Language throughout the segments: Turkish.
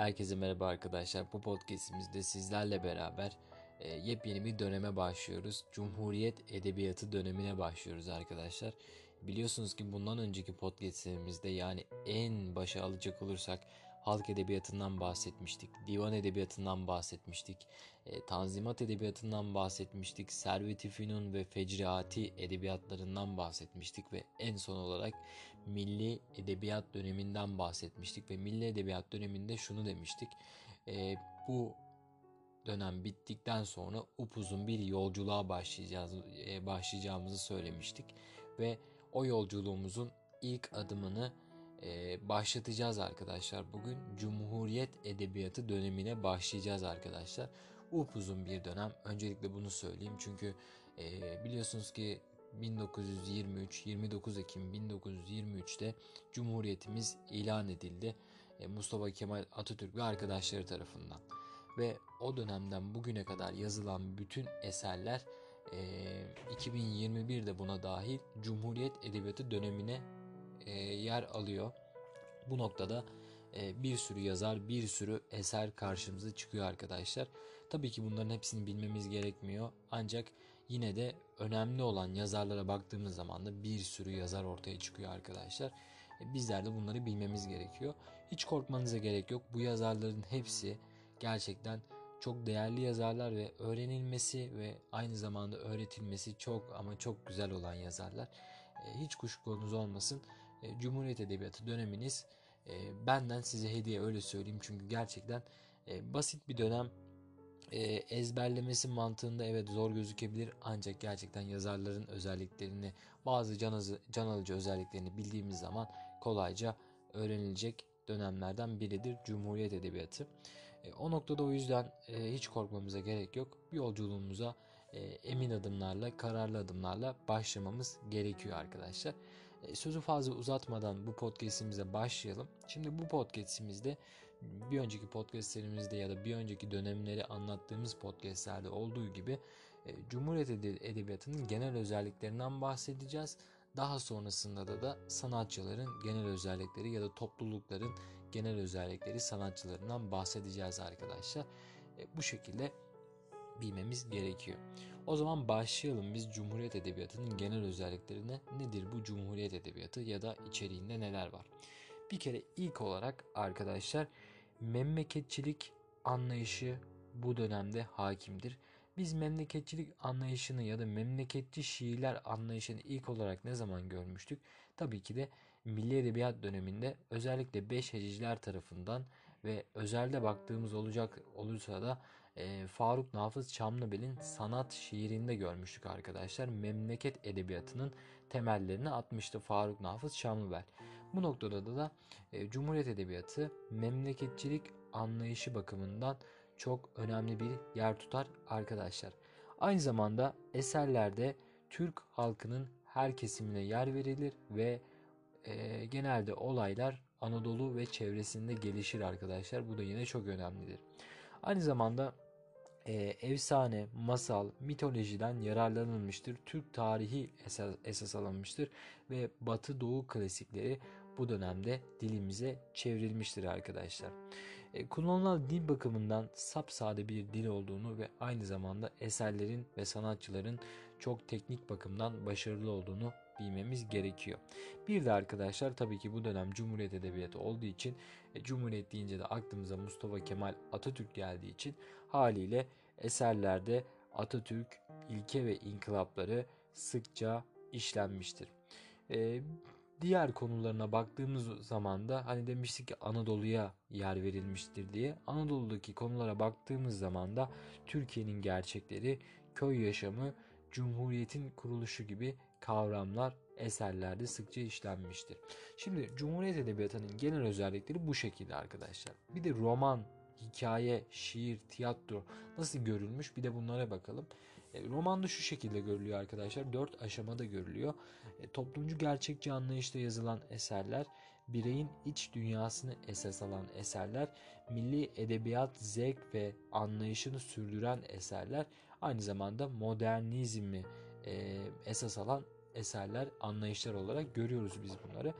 Herkese merhaba arkadaşlar. Bu podcastimizde sizlerle beraber e, yepyeni bir döneme başlıyoruz. Cumhuriyet Edebiyatı dönemine başlıyoruz arkadaşlar. Biliyorsunuz ki bundan önceki podcastlerimizde yani en başa alacak olursak halk edebiyatından bahsetmiştik, divan edebiyatından bahsetmiştik, e, tanzimat edebiyatından bahsetmiştik, servet-i fünun ve fecriati edebiyatlarından bahsetmiştik ve en son olarak milli edebiyat döneminden bahsetmiştik ve milli edebiyat döneminde şunu demiştik, e, bu dönem bittikten sonra upuzun bir yolculuğa başlayacağız, e, başlayacağımızı söylemiştik ve o yolculuğumuzun ilk adımını e, başlatacağız arkadaşlar. Bugün Cumhuriyet Edebiyatı dönemine başlayacağız arkadaşlar. Upuzun bir dönem. Öncelikle bunu söyleyeyim çünkü e, biliyorsunuz ki 1923 29 Ekim 1923'te Cumhuriyetimiz ilan edildi. E, Mustafa Kemal Atatürk ve arkadaşları tarafından. Ve o dönemden bugüne kadar yazılan bütün eserler e, 2021'de buna dahil Cumhuriyet Edebiyatı dönemine e, yer alıyor. Bu noktada e, bir sürü yazar, bir sürü eser karşımıza çıkıyor arkadaşlar. Tabii ki bunların hepsini bilmemiz gerekmiyor. Ancak yine de önemli olan yazarlara baktığımız zaman da bir sürü yazar ortaya çıkıyor arkadaşlar. E, bizler de bunları bilmemiz gerekiyor. Hiç korkmanıza gerek yok. Bu yazarların hepsi gerçekten çok değerli yazarlar ve öğrenilmesi ve aynı zamanda öğretilmesi çok ama çok güzel olan yazarlar. Hiç kuşkunuz olmasın. E, Cumhuriyet Edebiyatı döneminiz e, benden size hediye öyle söyleyeyim. Çünkü gerçekten e, basit bir dönem ezberlemesi mantığında evet zor gözükebilir ancak gerçekten yazarların özelliklerini bazı can, can alıcı özelliklerini bildiğimiz zaman kolayca öğrenilecek dönemlerden biridir Cumhuriyet Edebiyatı. o noktada o yüzden hiç korkmamıza gerek yok. Bir yolculuğumuza emin adımlarla, kararlı adımlarla başlamamız gerekiyor arkadaşlar. E, sözü fazla uzatmadan bu podcast'imize başlayalım. Şimdi bu podcast'imizde bir önceki podcast'lerimizde ya da bir önceki dönemleri anlattığımız podcast'lerde olduğu gibi e, Cumhuriyet Edebiyatı'nın genel özelliklerinden bahsedeceğiz. Daha sonrasında da da sanatçıların genel özellikleri ya da toplulukların genel özellikleri sanatçılarından bahsedeceğiz arkadaşlar. E, bu şekilde bilmemiz gerekiyor. O zaman başlayalım biz Cumhuriyet Edebiyatı'nın genel özelliklerine. Nedir bu Cumhuriyet Edebiyatı ya da içeriğinde neler var? Bir kere ilk olarak arkadaşlar memleketçilik anlayışı bu dönemde hakimdir. Biz memleketçilik anlayışını ya da memleketçi şiirler anlayışını ilk olarak ne zaman görmüştük? Tabii ki de Milli Edebiyat döneminde özellikle beş heciciler tarafından ve özelde baktığımız olacak olursa da e, Faruk Nafız Çamlıbel'in sanat şiirinde görmüştük arkadaşlar. Memleket edebiyatının temellerini atmıştı Faruk Nafız Çamlıbel. Bu noktada da, e, Cumhuriyet Edebiyatı memleketçilik anlayışı bakımından çok önemli bir yer tutar arkadaşlar. Aynı zamanda eserlerde Türk halkının her kesimine yer verilir ve e, genelde olaylar Anadolu ve çevresinde gelişir arkadaşlar. Bu da yine çok önemlidir. Aynı zamanda e, efsane, masal, mitolojiden yararlanılmıştır. Türk tarihi esas, esas alınmıştır ve Batı Doğu klasikleri bu dönemde dilimize çevrilmiştir arkadaşlar. E, kullanılan dil bakımından sapsade bir dil olduğunu ve aynı zamanda eserlerin ve sanatçıların çok teknik bakımdan başarılı olduğunu bilmemiz gerekiyor. Bir de arkadaşlar tabii ki bu dönem Cumhuriyet Edebiyatı olduğu için e, Cumhuriyet deyince de aklımıza Mustafa Kemal Atatürk geldiği için haliyle eserlerde Atatürk ilke ve inkılapları sıkça işlenmiştir. E, diğer konularına baktığımız zaman da hani demiştik ki Anadolu'ya yer verilmiştir diye. Anadolu'daki konulara baktığımız zaman da Türkiye'nin gerçekleri, köy yaşamı, Cumhuriyet'in kuruluşu gibi kavramlar eserlerde sıkça işlenmiştir. Şimdi Cumhuriyet Edebiyatı'nın genel özellikleri bu şekilde arkadaşlar. Bir de roman, hikaye, şiir, tiyatro nasıl görülmüş bir de bunlara bakalım. E, romanda şu şekilde görülüyor arkadaşlar. Dört aşamada görülüyor. E, toplumcu gerçekçi anlayışta yazılan eserler, bireyin iç dünyasını esas alan eserler, milli edebiyat zevk ve anlayışını sürdüren eserler, aynı zamanda modernizmi e, esas alan eserler, anlayışlar olarak görüyoruz biz bunları.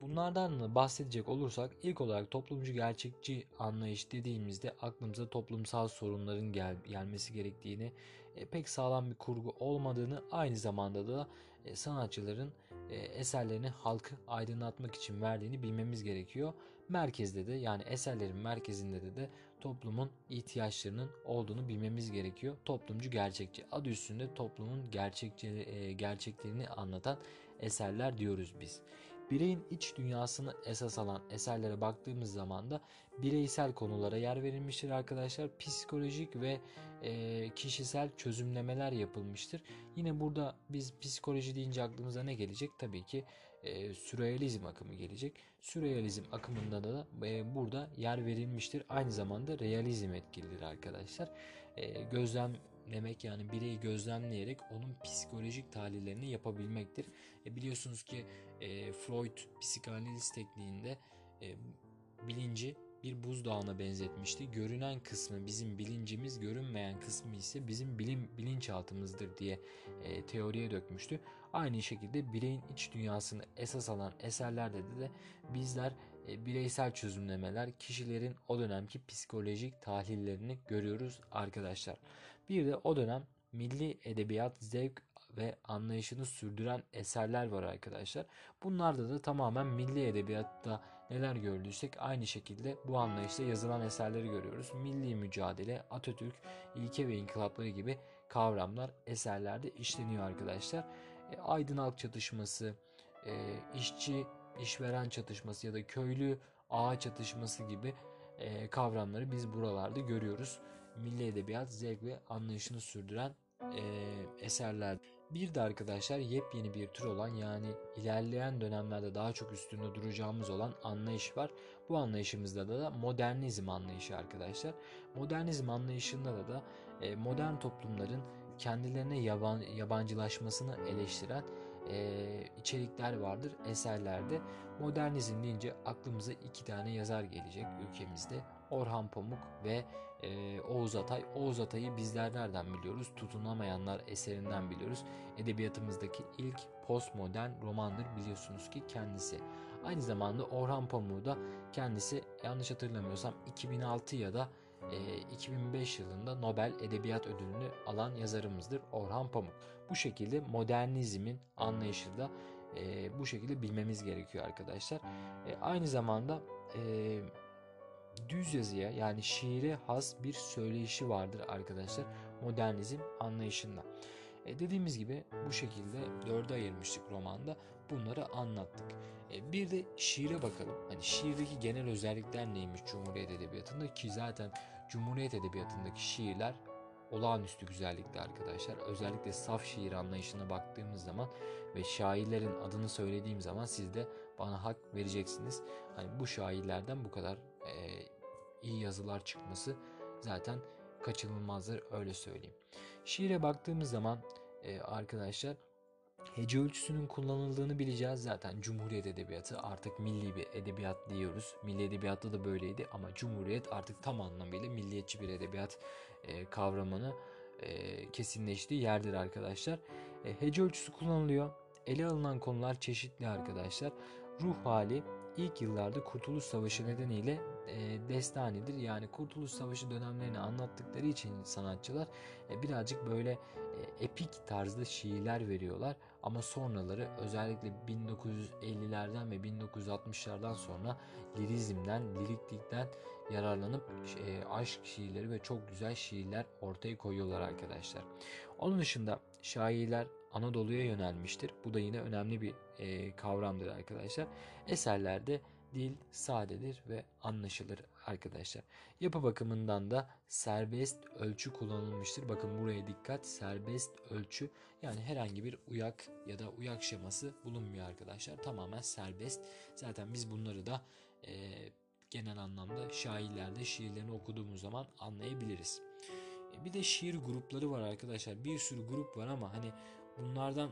Bunlardan da bahsedecek olursak ilk olarak toplumcu gerçekçi anlayış dediğimizde aklımıza toplumsal sorunların gel gelmesi gerektiğini, pek sağlam bir kurgu olmadığını aynı zamanda da e, sanatçıların e, eserlerini halkı aydınlatmak için verdiğini bilmemiz gerekiyor. Merkezde de yani eserlerin merkezinde de de toplumun ihtiyaçlarının olduğunu bilmemiz gerekiyor. Toplumcu gerçekçi adı üstünde toplumun gerçekçi e, gerçeklerini anlatan eserler diyoruz biz. Bireyin iç dünyasını esas alan eserlere baktığımız zaman da bireysel konulara yer verilmiştir arkadaşlar. Psikolojik ve e, kişisel çözümlemeler yapılmıştır. Yine burada biz psikoloji deyince aklımıza ne gelecek? Tabii ki e, sürrealizm akımı gelecek. Sürrealizm akımında da e, burada yer verilmiştir. Aynı zamanda realizm etkilidir arkadaşlar. E, gözlemlemek yani bireyi gözlemleyerek onun psikolojik tahlillerini yapabilmektir. E, biliyorsunuz ki e, Freud psikanaliz tekniğinde e, bilinci bir buzdağına benzetmişti. Görünen kısmı bizim bilincimiz, görünmeyen kısmı ise bizim bilim bilinçaltımızdır diye e, teoriye dökmüştü. Aynı şekilde bireyin iç dünyasını esas alan eserlerde de, de bizler e, bireysel çözümlemeler, kişilerin o dönemki psikolojik tahlillerini görüyoruz arkadaşlar. Bir de o dönem milli edebiyat zevk ve anlayışını sürdüren eserler var arkadaşlar. Bunlarda da tamamen milli edebiyatta neler gördüysek aynı şekilde bu anlayışla yazılan eserleri görüyoruz. Milli mücadele, Atatürk, ilke ve inkılapları gibi kavramlar eserlerde işleniyor arkadaşlar. E, aydın halk çatışması, e, işçi işveren çatışması ya da köylü ağa çatışması gibi e, kavramları biz buralarda görüyoruz. Milli edebiyat zevk ve anlayışını sürdüren e, eserler. Bir de arkadaşlar yepyeni bir tür olan yani ilerleyen dönemlerde daha çok üstünde duracağımız olan anlayış var. Bu anlayışımızda da, da modernizm anlayışı arkadaşlar. Modernizm anlayışında da da e, modern toplumların kendilerine yaban, yabancılaşmasını eleştiren e, içerikler vardır eserlerde. Modernizm deyince aklımıza iki tane yazar gelecek ülkemizde. Orhan Pamuk ve e, Oğuz Atay. Oğuz Atay'ı bizler nereden biliyoruz? Tutunamayanlar eserinden biliyoruz. Edebiyatımızdaki ilk postmodern romandır biliyorsunuz ki kendisi. Aynı zamanda Orhan Pamuk'u da kendisi yanlış hatırlamıyorsam 2006 ya da 2005 yılında Nobel Edebiyat Ödülünü alan yazarımızdır Orhan Pamuk. Bu şekilde modernizmin anlayışı da e, bu şekilde bilmemiz gerekiyor arkadaşlar. E, aynı zamanda e, düz yazıya yani şiire has bir söyleyişi vardır arkadaşlar modernizm anlayışında. E, dediğimiz gibi bu şekilde dörde ayırmıştık romanda. Bunları anlattık. E, bir de şiire bakalım. Hani şiirdeki genel özellikler neymiş Cumhuriyet Edebiyatı'nda ki zaten Cumhuriyet Edebiyatı'ndaki şiirler olağanüstü güzellikte arkadaşlar. Özellikle saf şiir anlayışına baktığımız zaman ve şairlerin adını söylediğim zaman siz de bana hak vereceksiniz. Hani bu şairlerden bu kadar e, iyi yazılar çıkması zaten kaçınılmazdır öyle söyleyeyim. Şiire baktığımız zaman e, arkadaşlar hece ölçüsünün kullanıldığını bileceğiz. Zaten Cumhuriyet Edebiyatı artık milli bir edebiyat diyoruz. Milli Edebiyat'ta da böyleydi ama Cumhuriyet artık tam anlamıyla milliyetçi bir edebiyat e, kavramını e, kesinleştiği yerdir arkadaşlar. Hece ölçüsü kullanılıyor. Ele alınan konular çeşitli arkadaşlar. Ruh hali ilk yıllarda Kurtuluş Savaşı nedeniyle e, destanidir. Yani Kurtuluş Savaşı dönemlerini anlattıkları için sanatçılar e, birazcık böyle e, epik tarzda şiirler veriyorlar. Ama sonraları özellikle 1950'lerden ve 1960'lardan sonra lirizmden, liriklikten yararlanıp e, aşk şiirleri ve çok güzel şiirler ortaya koyuyorlar arkadaşlar. Onun dışında şairler Anadolu'ya yönelmiştir. Bu da yine önemli bir kavramdır arkadaşlar. Eserlerde dil sadedir ve anlaşılır arkadaşlar. Yapı bakımından da serbest ölçü kullanılmıştır. Bakın buraya dikkat serbest ölçü yani herhangi bir uyak ya da uyak şeması bulunmuyor arkadaşlar. Tamamen serbest. Zaten biz bunları da e, genel anlamda şairlerde şiirlerini okuduğumuz zaman anlayabiliriz. E, bir de şiir grupları var arkadaşlar. Bir sürü grup var ama hani bunlardan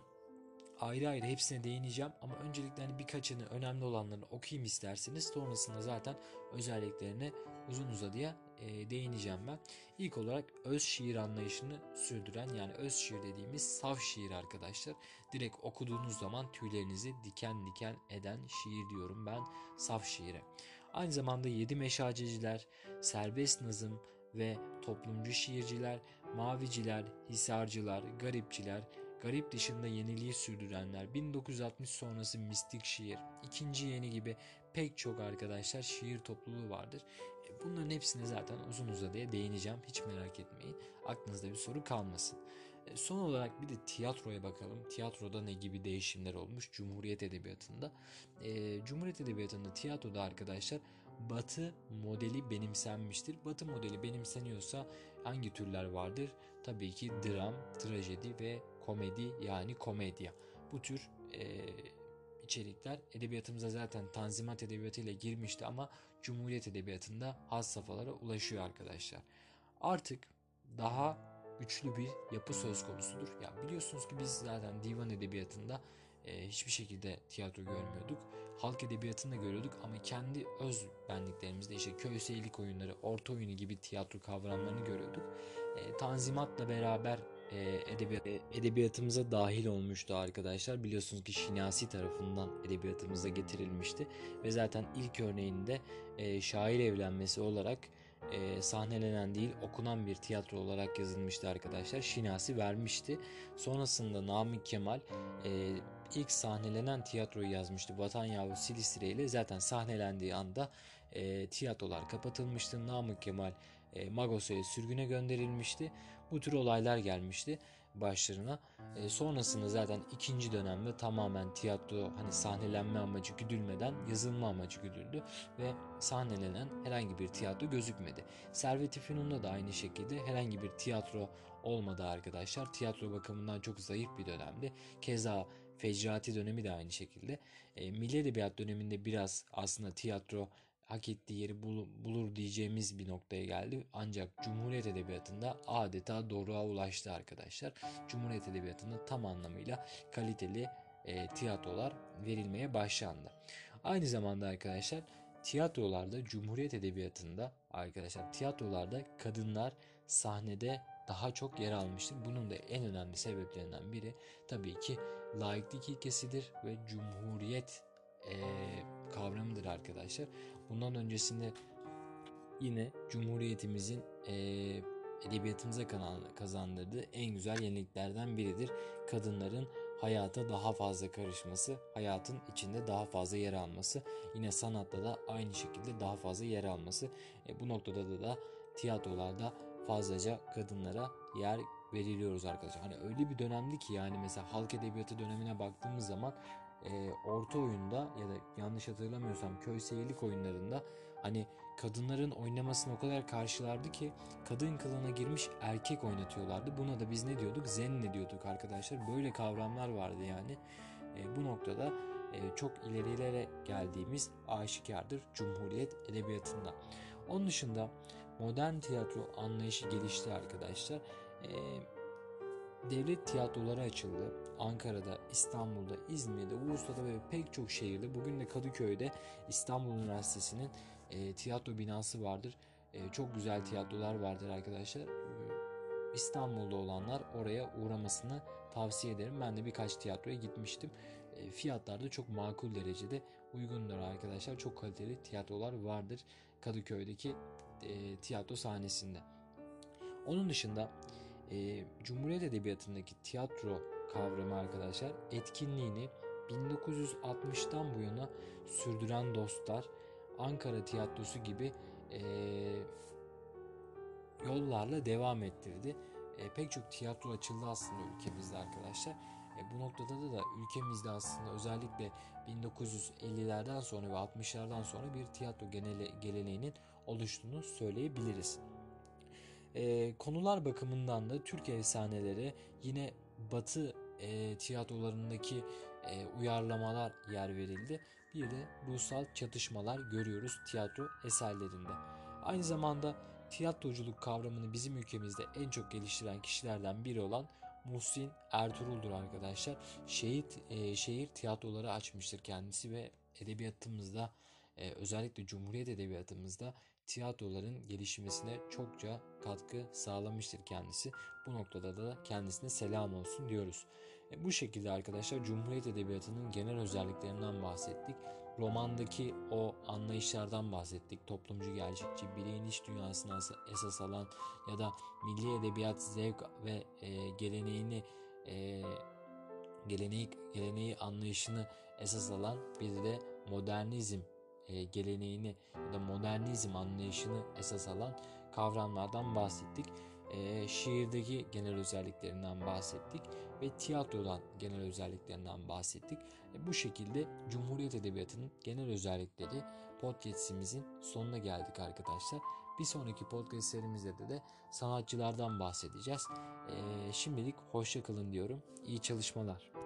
ayrı ayrı hepsine değineceğim ama öncelikle hani birkaçını önemli olanlarını okuyayım isterseniz sonrasında zaten özelliklerine uzun uzadıya e, değineceğim ben. İlk olarak öz şiir anlayışını sürdüren yani öz şiir dediğimiz saf şiir arkadaşlar. Direkt okuduğunuz zaman tüylerinizi diken diken eden şiir diyorum ben saf şiire. Aynı zamanda yedi meşaceciler, serbest nazım ve toplumcu şiirciler, maviciler, hisarcılar, garipçiler, garip dışında yeniliği sürdürenler, 1960 sonrası mistik şiir, ikinci yeni gibi pek çok arkadaşlar şiir topluluğu vardır. E, bunların hepsine zaten uzun uzadıya değineceğim. Hiç merak etmeyin. Aklınızda bir soru kalmasın. E, son olarak bir de tiyatroya bakalım. Tiyatroda ne gibi değişimler olmuş Cumhuriyet Edebiyatı'nda? E, Cumhuriyet Edebiyatı'nda tiyatroda arkadaşlar Batı modeli benimsenmiştir. Batı modeli benimseniyorsa hangi türler vardır? Tabii ki dram, trajedi ve komedi yani komedya. Bu tür e, içerikler edebiyatımıza zaten Tanzimat Edebiyatı ile girmişti ama Cumhuriyet Edebiyatı'nda has safhalara ulaşıyor arkadaşlar. Artık daha güçlü bir yapı söz konusudur. Ya biliyorsunuz ki biz zaten divan edebiyatında e, hiçbir şekilde tiyatro görmüyorduk. Halk edebiyatında görüyorduk ama kendi öz benliklerimizde işte köy seyirlik oyunları, orta oyunu gibi tiyatro kavramlarını görüyorduk. E, tanzimatla beraber e, edebiyat, e, edebiyatımıza dahil olmuştu arkadaşlar. Biliyorsunuz ki Şinasi tarafından edebiyatımıza getirilmişti ve zaten ilk örneğinde e, şair evlenmesi olarak e, sahnelenen değil okunan bir tiyatro olarak yazılmıştı arkadaşlar. Şinasi vermişti. Sonrasında Namık Kemal e, ilk sahnelenen tiyatroyu yazmıştı. Vatan Yavru Silistire ile zaten sahnelendiği anda e, tiyatrolar kapatılmıştı. Namık Kemal e, Magosa'ya sürgüne gönderilmişti. Bu tür olaylar gelmişti başlarına. E, sonrasında zaten ikinci dönemde tamamen tiyatro hani sahnelenme amacı güdülmeden yazılma amacı güdüldü ve sahnelenen herhangi bir tiyatro gözükmedi. Servet-i Fünun'da da aynı şekilde herhangi bir tiyatro olmadı arkadaşlar. Tiyatro bakımından çok zayıf bir dönemdi. Keza Fecrati dönemi de aynı şekilde. E, Milli Edebiyat döneminde biraz aslında tiyatro hak ettiği yeri bulur diyeceğimiz bir noktaya geldi. Ancak Cumhuriyet Edebiyatı'nda adeta doruğa ulaştı arkadaşlar. Cumhuriyet Edebiyatı'nda tam anlamıyla kaliteli e, tiyatrolar verilmeye başlandı. Aynı zamanda arkadaşlar tiyatrolarda Cumhuriyet Edebiyatı'nda arkadaşlar tiyatrolarda kadınlar sahnede daha çok yer almıştır. Bunun da en önemli sebeplerinden biri tabii ki laiklik ilkesidir ve cumhuriyet e, kavramıdır arkadaşlar. Bundan öncesinde yine Cumhuriyetimizin e, edebiyatımıza kazandırdığı en güzel yeniliklerden biridir. Kadınların hayata daha fazla karışması, hayatın içinde daha fazla yer alması, yine sanatta da aynı şekilde daha fazla yer alması. E, bu noktada da, da tiyatrolarda fazlaca kadınlara yer veriliyoruz arkadaşlar. Hani öyle bir dönemdi ki yani mesela halk edebiyatı dönemine baktığımız zaman e, orta oyunda ya da yanlış hatırlamıyorsam köy seyirlik oyunlarında hani kadınların oynamasını o kadar karşılardı ki kadın kılığına girmiş erkek oynatıyorlardı. Buna da biz ne diyorduk? Zenne diyorduk arkadaşlar. Böyle kavramlar vardı yani. E, bu noktada e, çok ilerilere geldiğimiz aşikardır Cumhuriyet Edebiyatı'nda. Onun dışında modern tiyatro anlayışı gelişti arkadaşlar. E, devlet tiyatroları açıldı. Ankara'da, İstanbul'da, İzmir'de, Ulus'ta ve pek çok şehirde. Bugün de Kadıköy'de İstanbul Üniversitesi'nin e, tiyatro binası vardır. E, çok güzel tiyatrolar vardır arkadaşlar. E, İstanbul'da olanlar oraya uğramasını tavsiye ederim. Ben de birkaç tiyatroya gitmiştim. E, fiyatlar da çok makul derecede uygundur arkadaşlar. Çok kaliteli tiyatrolar vardır Kadıköy'deki e, tiyatro sahnesinde. Onun dışında e, Cumhuriyet Edebiyatı'ndaki tiyatro kavramı arkadaşlar etkinliğini 1960'tan bu yana sürdüren dostlar Ankara Tiyatrosu gibi e, yollarla devam ettirdi. E, pek çok tiyatro açıldı aslında ülkemizde arkadaşlar. E, bu noktada da, da ülkemizde aslında özellikle 1950'lerden sonra ve 60'lardan sonra bir tiyatro genele, geleneğinin oluştuğunu söyleyebiliriz. E, konular bakımından da Türk efsaneleri yine Batı e, tiyatrolarındaki e, uyarlamalar yer verildi. Bir de ruhsal çatışmalar görüyoruz tiyatro eserlerinde. Aynı zamanda tiyatroculuk kavramını bizim ülkemizde en çok geliştiren kişilerden biri olan Muhsin Ertuğrul'dur arkadaşlar. Şehit, e, şehir tiyatroları açmıştır kendisi ve edebiyatımızda e, özellikle Cumhuriyet Edebiyatımızda tiyatroların gelişmesine çokça katkı sağlamıştır kendisi. Bu noktada da kendisine selam olsun diyoruz. E, bu şekilde arkadaşlar Cumhuriyet Edebiyatı'nın genel özelliklerinden bahsettik. Romandaki o anlayışlardan bahsettik. Toplumcu, gerçekçi, bireyin iç dünyasına esas alan ya da milli edebiyat zevk ve e, geleneğini e, geleneği, geleneği anlayışını esas alan bir de modernizm e, geleneğini ya da modernizm anlayışını esas alan kavramlardan bahsettik. E, şiirdeki genel özelliklerinden bahsettik ve tiyatrodan genel özelliklerinden bahsettik. E, bu şekilde Cumhuriyet Edebiyatı'nın genel özellikleri podcastimizin sonuna geldik arkadaşlar. Bir sonraki podcast serimizde de, sanatçılardan bahsedeceğiz. E, şimdilik hoşça kalın diyorum. İyi çalışmalar.